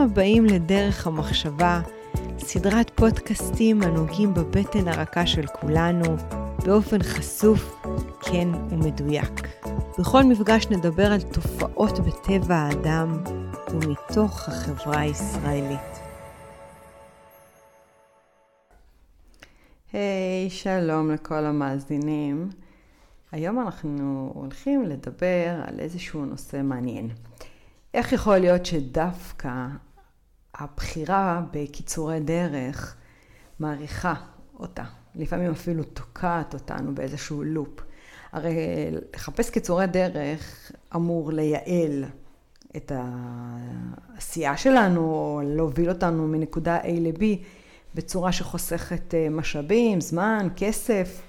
הבאים לדרך המחשבה, סדרת פודקאסטים הנוגעים בבטן הרכה של כולנו, באופן חשוף, כן ומדויק. בכל מפגש נדבר על תופעות בטבע האדם ומתוך החברה הישראלית. היי, hey, שלום לכל המאזינים. היום אנחנו הולכים לדבר על איזשהו נושא מעניין. איך יכול להיות שדווקא הבחירה בקיצורי דרך מעריכה אותה, לפעמים אפילו תוקעת אותנו באיזשהו לופ. הרי לחפש קיצורי דרך אמור לייעל את העשייה שלנו, או להוביל אותנו מנקודה A ל-B בצורה שחוסכת אה, משאבים, זמן, כסף.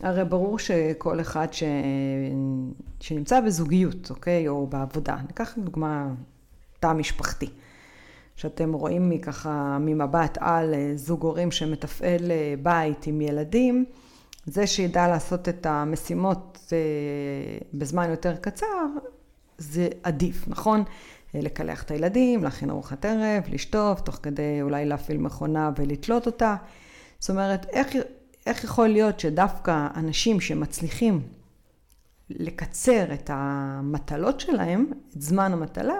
הרי ברור שכל אחד ש... שנמצא בזוגיות, אוקיי? או בעבודה. ניקח דוגמה תא משפחתי. שאתם רואים מככה ממבט על אה, זוג הורים שמתפעל אה, בית עם ילדים, זה שידע לעשות את המשימות אה, בזמן יותר קצר, זה עדיף, נכון? לקלח את הילדים, להכין ארוחת ערב, לשטוף, תוך כדי אולי להפעיל מכונה ולתלות אותה. זאת אומרת, איך, איך יכול להיות שדווקא אנשים שמצליחים לקצר את המטלות שלהם, את זמן המטלה,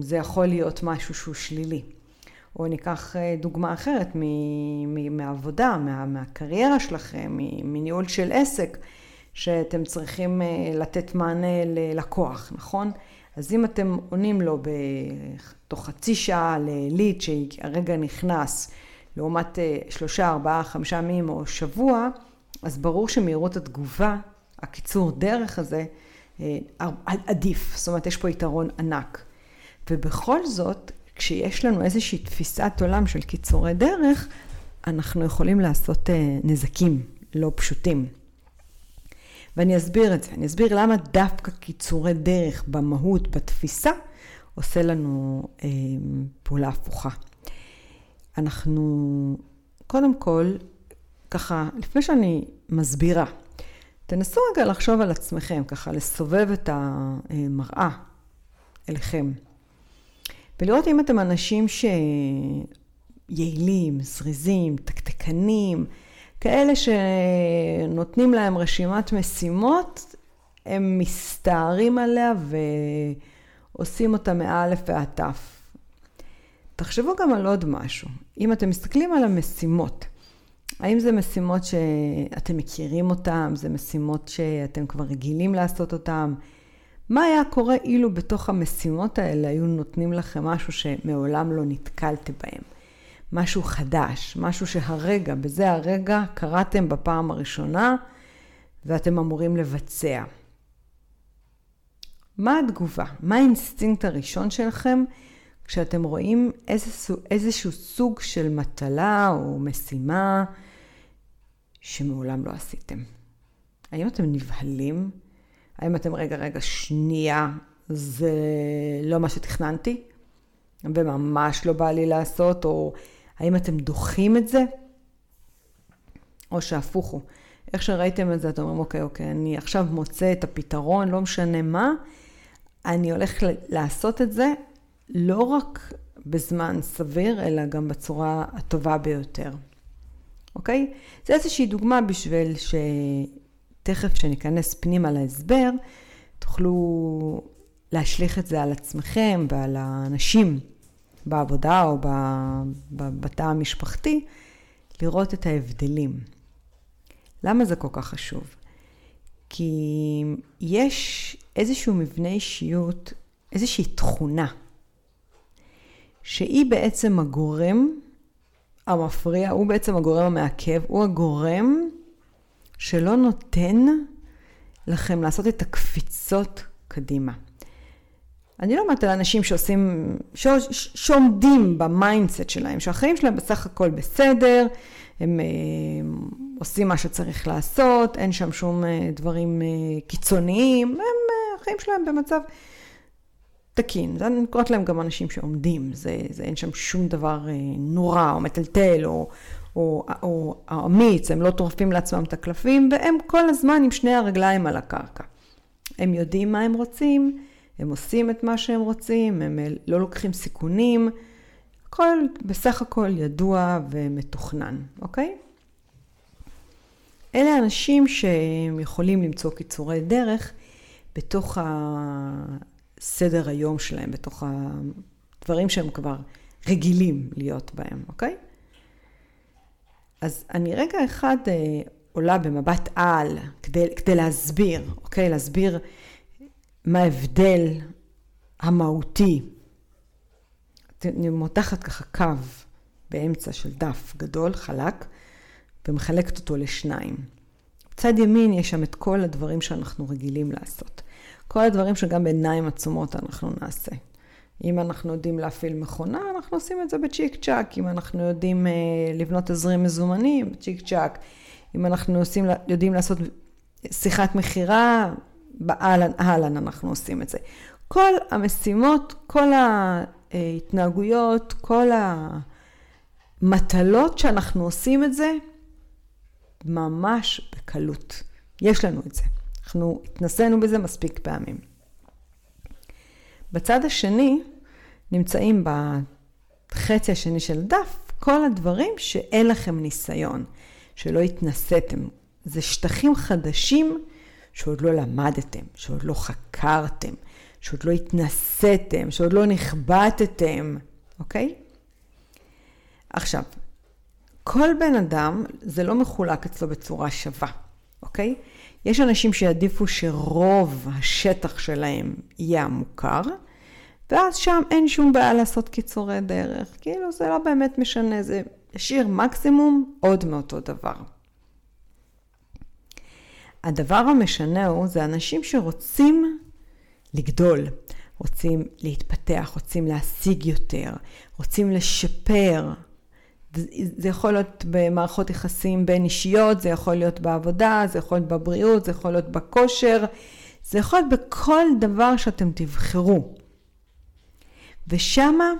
זה יכול להיות משהו שהוא שלילי. או ניקח אה, דוגמה אחרת מעבודה, מה, מהקריירה שלכם, מניהול של עסק, שאתם צריכים אה, לתת מענה ללקוח, נכון? אז אם אתם עונים לו בתוך חצי שעה לליד שהרגע נכנס, לעומת אה, שלושה, ארבעה, חמישה ימים או שבוע, אז ברור שמהירות התגובה, הקיצור דרך הזה, עדיף. זאת אומרת, יש פה יתרון ענק. ובכל זאת, כשיש לנו איזושהי תפיסת עולם של קיצורי דרך, אנחנו יכולים לעשות אה, נזקים לא פשוטים. ואני אסביר את זה. אני אסביר למה דווקא קיצורי דרך במהות, בתפיסה, עושה לנו אה, פעולה הפוכה. אנחנו, קודם כל, ככה, לפני שאני מסבירה, תנסו רגע לחשוב על עצמכם, ככה לסובב את המראה אליכם. ולראות אם אתם אנשים שיעילים, זריזים, תקתקנים, כאלה שנותנים להם רשימת משימות, הם מסתערים עליה ועושים אותה מאלף ועד תף. תחשבו גם על עוד משהו. אם אתם מסתכלים על המשימות, האם זה משימות שאתם מכירים אותן, זה משימות שאתם כבר רגילים לעשות אותן, מה היה קורה אילו בתוך המשימות האלה היו נותנים לכם משהו שמעולם לא נתקלתם בהם? משהו חדש, משהו שהרגע, בזה הרגע, קראתם בפעם הראשונה ואתם אמורים לבצע. מה התגובה? מה האינסטינקט הראשון שלכם כשאתם רואים איזשהו, איזשהו סוג של מטלה או משימה שמעולם לא עשיתם? האם אתם נבהלים? האם אתם, רגע, רגע, שנייה, זה לא מה שתכננתי, וממש לא בא לי לעשות, או האם אתם דוחים את זה, או שהפוך הוא. איך שראיתם את זה, אתם אומרים, אוקיי, אוקיי, אני עכשיו מוצא את הפתרון, לא משנה מה, אני הולך לעשות את זה לא רק בזמן סביר, אלא גם בצורה הטובה ביותר. אוקיי? זה איזושהי דוגמה בשביל ש... תכף כשניכנס פנימה להסבר, תוכלו להשליך את זה על עצמכם ועל האנשים בעבודה או בתא המשפחתי, לראות את ההבדלים. למה זה כל כך חשוב? כי יש איזשהו מבנה אישיות, איזושהי תכונה, שהיא בעצם הגורם המפריע, הוא בעצם הגורם המעכב, הוא הגורם שלא נותן לכם לעשות את הקפיצות קדימה. אני לא אומרת על אנשים שעושים, שעומדים ב mindset שלהם, שהחיים שלהם בסך הכל בסדר, הם אה, עושים מה שצריך לעשות, אין שם שום אה, דברים אה, קיצוניים, הם, החיים שלהם במצב תקין. אני קוראת להם גם אנשים שעומדים, זה, זה, אין שם שום דבר נורא או מטלטל או, או, או אמיץ, הם לא טורפים לעצמם את הקלפים, והם כל הזמן עם שני הרגליים על הקרקע. הם יודעים מה הם רוצים, הם עושים את מה שהם רוצים, הם לא לוקחים סיכונים, הכל בסך הכל ידוע ומתוכנן, אוקיי? אלה אנשים שהם יכולים למצוא קיצורי דרך בתוך הסדר היום שלהם, בתוך הדברים שהם כבר רגילים להיות בהם, אוקיי? אז אני רגע אחד אה, עולה במבט על כדי, כדי להסביר, אוקיי? להסביר מה ההבדל המהותי. אני מותחת ככה קו באמצע של דף גדול, חלק, ומחלקת אותו לשניים. בצד ימין יש שם את כל הדברים שאנחנו רגילים לעשות. כל הדברים שגם בעיניים עצומות אנחנו נעשה. אם אנחנו יודעים להפעיל מכונה, אנחנו עושים את זה בצ'יק צ'אק. אם אנחנו יודעים uh, לבנות תזרים מזומנים, בצ'יק צ'אק. אם אנחנו עושים, יודעים לעשות שיחת מכירה, באהלן אהלן אנחנו עושים את זה. כל המשימות, כל ההתנהגויות, כל המטלות שאנחנו עושים את זה, ממש בקלות. יש לנו את זה. אנחנו התנסינו בזה מספיק פעמים. בצד השני נמצאים בחצי השני של הדף כל הדברים שאין לכם ניסיון, שלא התנסיתם. זה שטחים חדשים שעוד לא למדתם, שעוד לא חקרתם, שעוד לא התנסיתם, שעוד לא נכבטתם, אוקיי? עכשיו, כל בן אדם, זה לא מחולק אצלו בצורה שווה, אוקיי? יש אנשים שיעדיפו שרוב השטח שלהם יהיה המוכר, ואז שם אין שום בעיה לעשות קיצורי דרך. כאילו זה לא באמת משנה, זה ישאיר מקסימום עוד מאותו דבר. הדבר המשנה הוא, זה אנשים שרוצים לגדול, רוצים להתפתח, רוצים להשיג יותר, רוצים לשפר. זה יכול להיות במערכות יחסים בין אישיות, זה יכול להיות בעבודה, זה יכול להיות בבריאות, זה יכול להיות בכושר, זה יכול להיות בכל דבר שאתם תבחרו. ושמה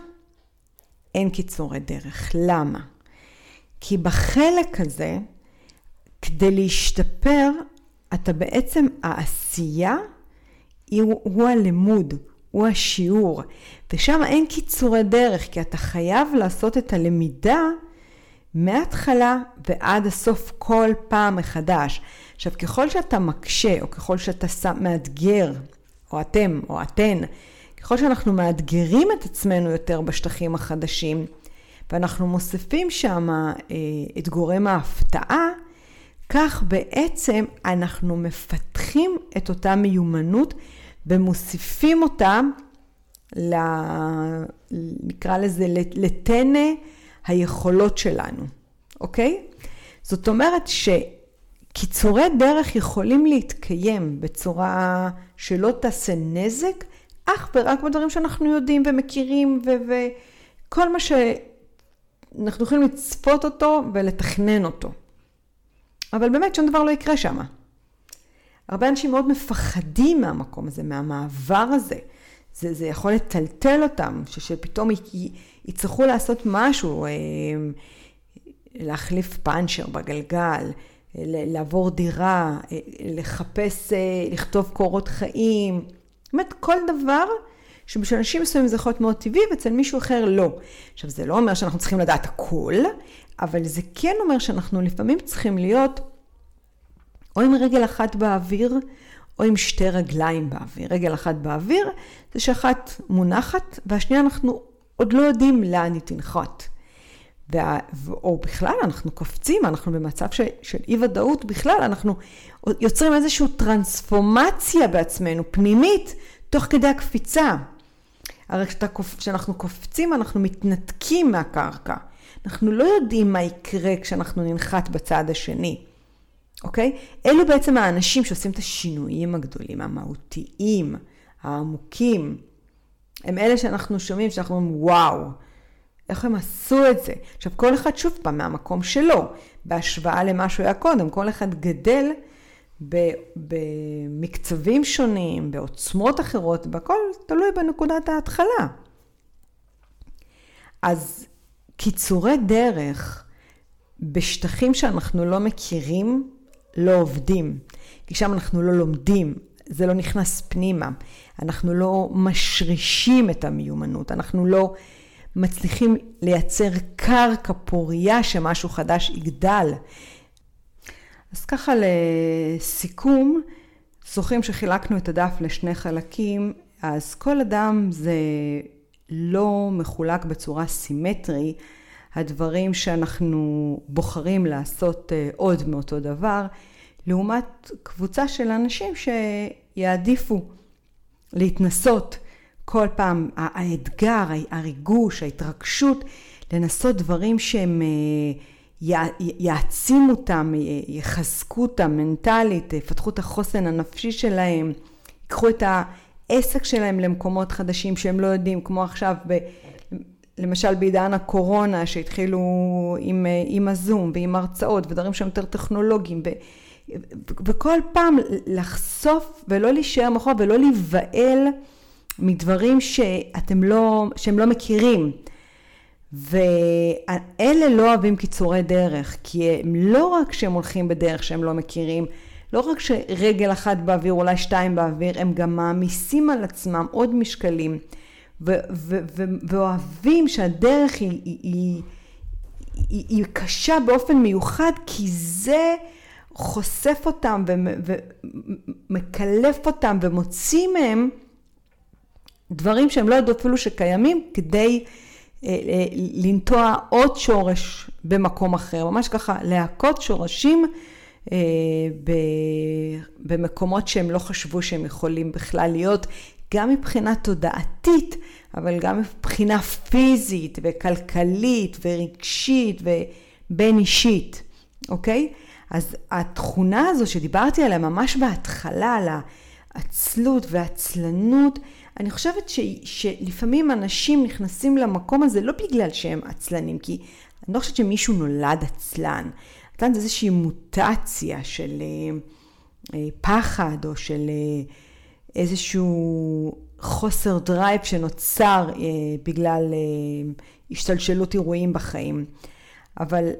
אין קיצורי דרך. למה? כי בחלק הזה, כדי להשתפר, אתה בעצם, העשייה הוא, הוא הלימוד, הוא השיעור, ושם אין קיצורי דרך, כי אתה חייב לעשות את הלמידה מההתחלה ועד הסוף כל פעם מחדש. עכשיו, ככל שאתה מקשה, או ככל שאתה שם, מאתגר, או אתם, או אתן, ככל שאנחנו מאתגרים את עצמנו יותר בשטחים החדשים, ואנחנו מוסיפים שם אה, את גורם ההפתעה, כך בעצם אנחנו מפתחים את אותה מיומנות ומוסיפים אותה, ל... נקרא לזה, לטנא היכולות שלנו, אוקיי? זאת אומרת שקיצורי דרך יכולים להתקיים בצורה שלא תעשה נזק, אך ורק בדברים שאנחנו יודעים ומכירים, וכל מה שאנחנו יכולים לצפות אותו ולתכנן אותו. אבל באמת שום דבר לא יקרה שם. הרבה אנשים מאוד מפחדים מהמקום הזה, מהמעבר הזה. זה, זה יכול לטלטל אותם, ש, שפתאום יצטרכו לעשות משהו, אה, להחליף פאנצ'ר בגלגל, לעבור דירה, אה, לחפש, אה, לכתוב קורות חיים. אומרת, כל דבר שבשביל אנשים מסוימים זה יכול להיות מאוד טבעי, ואצל מישהו אחר לא. עכשיו, זה לא אומר שאנחנו צריכים לדעת הכל, אבל זה כן אומר שאנחנו לפעמים צריכים להיות או עם רגל אחת באוויר, או עם שתי רגליים באוויר. רגל אחת באוויר זה שאחת מונחת, והשנייה אנחנו עוד לא יודעים לאן היא תנחת. וה, או בכלל אנחנו קופצים, אנחנו במצב ש, של אי ודאות בכלל, אנחנו יוצרים איזושהי טרנספורמציה בעצמנו, פנימית, תוך כדי הקפיצה. הרי כשאנחנו קופצים אנחנו מתנתקים מהקרקע. אנחנו לא יודעים מה יקרה כשאנחנו ננחת בצד השני, אוקיי? אלו בעצם האנשים שעושים את השינויים הגדולים, המהותיים, העמוקים. הם אלה שאנחנו שומעים, שאנחנו אומרים, וואו, איך הם עשו את זה? עכשיו, כל אחד שוב פעם מהמקום שלו, בהשוואה למה שהוא היה קודם, כל אחד גדל במקצבים שונים, בעוצמות אחרות, והכל תלוי בנקודת ההתחלה. אז קיצורי דרך בשטחים שאנחנו לא מכירים, לא עובדים. כי שם אנחנו לא לומדים זה לא נכנס פנימה. אנחנו לא משרישים את המיומנות, אנחנו לא מצליחים לייצר קרקע פוריה שמשהו חדש יגדל. אז ככה לסיכום, זוכרים שחילקנו את הדף לשני חלקים, אז כל אדם זה לא מחולק בצורה סימטרי. הדברים שאנחנו בוחרים לעשות אה, עוד מאותו דבר, לעומת קבוצה של אנשים שיעדיפו להתנסות כל פעם, האתגר, הריגוש, ההתרגשות, לנסות דברים שהם אה, יעצימו אותם, יחזקו אותם מנטלית, יפתחו את החוסן הנפשי שלהם, ייקחו את העסק שלהם למקומות חדשים שהם לא יודעים, כמו עכשיו ב... למשל בעידן הקורונה שהתחילו עם, אה, עם הזום ועם הרצאות ודברים שהם יותר טכנולוגיים ו, וכל פעם לחשוף ולא להישאר מאחור ולא להיבהל מדברים שאתם לא, שהם לא מכירים. ואלה לא אוהבים קיצורי דרך, כי הם לא רק שהם הולכים בדרך שהם לא מכירים, לא רק שרגל אחת באוויר, אולי שתיים באוויר, הם גם מעמיסים על עצמם עוד משקלים. ואוהבים שהדרך היא, היא, היא, היא, היא קשה באופן מיוחד, כי זה חושף אותם ומקלף אותם ומוציא מהם דברים שהם לא ידעו אפילו שקיימים, כדי אה, אה, לנטוע עוד שורש במקום אחר, ממש ככה להכות שורשים במקומות שהם לא חשבו שהם יכולים בכלל להיות, גם מבחינה תודעתית, אבל גם מבחינה פיזית וכלכלית ורגשית ובין אישית, אוקיי? אז התכונה הזו שדיברתי עליה ממש בהתחלה, על העצלות והעצלנות, אני חושבת ש, שלפעמים אנשים נכנסים למקום הזה לא בגלל שהם עצלנים, כי אני לא חושבת שמישהו נולד עצלן. זה איזושהי מוטציה של אה, אה, פחד או של אה, איזשהו חוסר drive שנוצר בגלל השתלשלות אירועים בחיים. אבל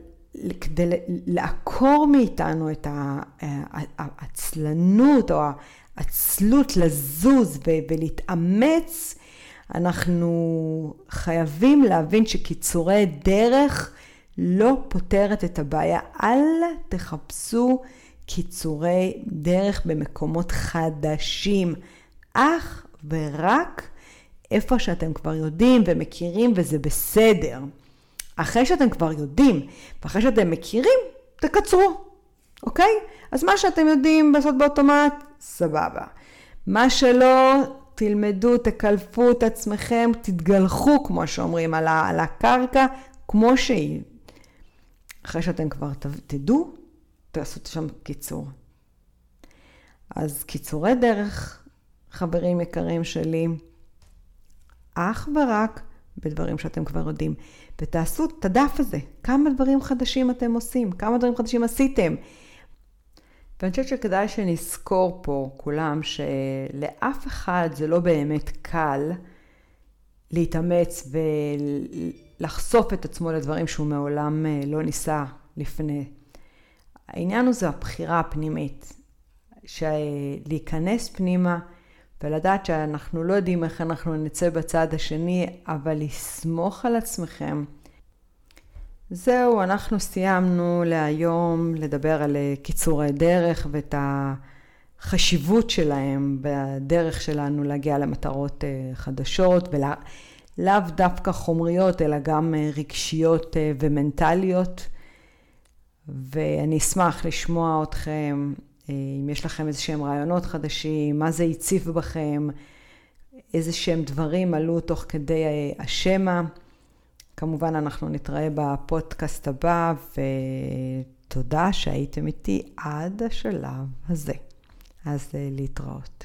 כדי לעקור מאיתנו את העצלנות או העצלות לזוז ולהתאמץ, אנחנו חייבים להבין שקיצורי דרך לא פותרת את הבעיה. אל תחפשו קיצורי דרך במקומות חדשים, אך ורק איפה שאתם כבר יודעים ומכירים וזה בסדר. אחרי שאתם כבר יודעים ואחרי שאתם מכירים, תקצרו, אוקיי? אז מה שאתם יודעים לעשות באוטומט, סבבה. מה שלא, תלמדו, תקלפו את עצמכם, תתגלחו, כמו שאומרים, על, הקרקע, כמו שהיא. אחרי שאתם כבר תדעו, תעשו שם קיצור. אז קיצורי דרך, חברים יקרים שלי, אך ורק בדברים שאתם כבר יודעים. ותעשו את הדף הזה, כמה דברים חדשים אתם עושים, כמה דברים חדשים עשיתם. ואני חושבת שכדאי שנזכור פה כולם שלאף אחד זה לא באמת קל להתאמץ ולחשוף את עצמו לדברים שהוא מעולם אה, לא ניסה לפני. העניין הוא זה הבחירה הפנימית, להיכנס פנימה ולדעת שאנחנו לא יודעים איך אנחנו נצא בצד השני, אבל לסמוך על עצמכם. זהו, אנחנו סיימנו להיום לדבר על אה, קיצורי דרך ואת החשיבות שלהם בדרך שלנו להגיע למטרות אה, חדשות, ולאו דווקא חומריות, אלא גם אה, רגשיות ומנטליות. ואני אשמח לשמוע אתכם אם יש לכם איזה שהם רעיונות חדשים, מה זה הציף בכם, איזה שהם דברים עלו תוך כדי השמע. כמובן, אנחנו נתראה בפודקאסט הבא, ותודה שהייתם איתי עד השלב הזה. אז אה, להתראות.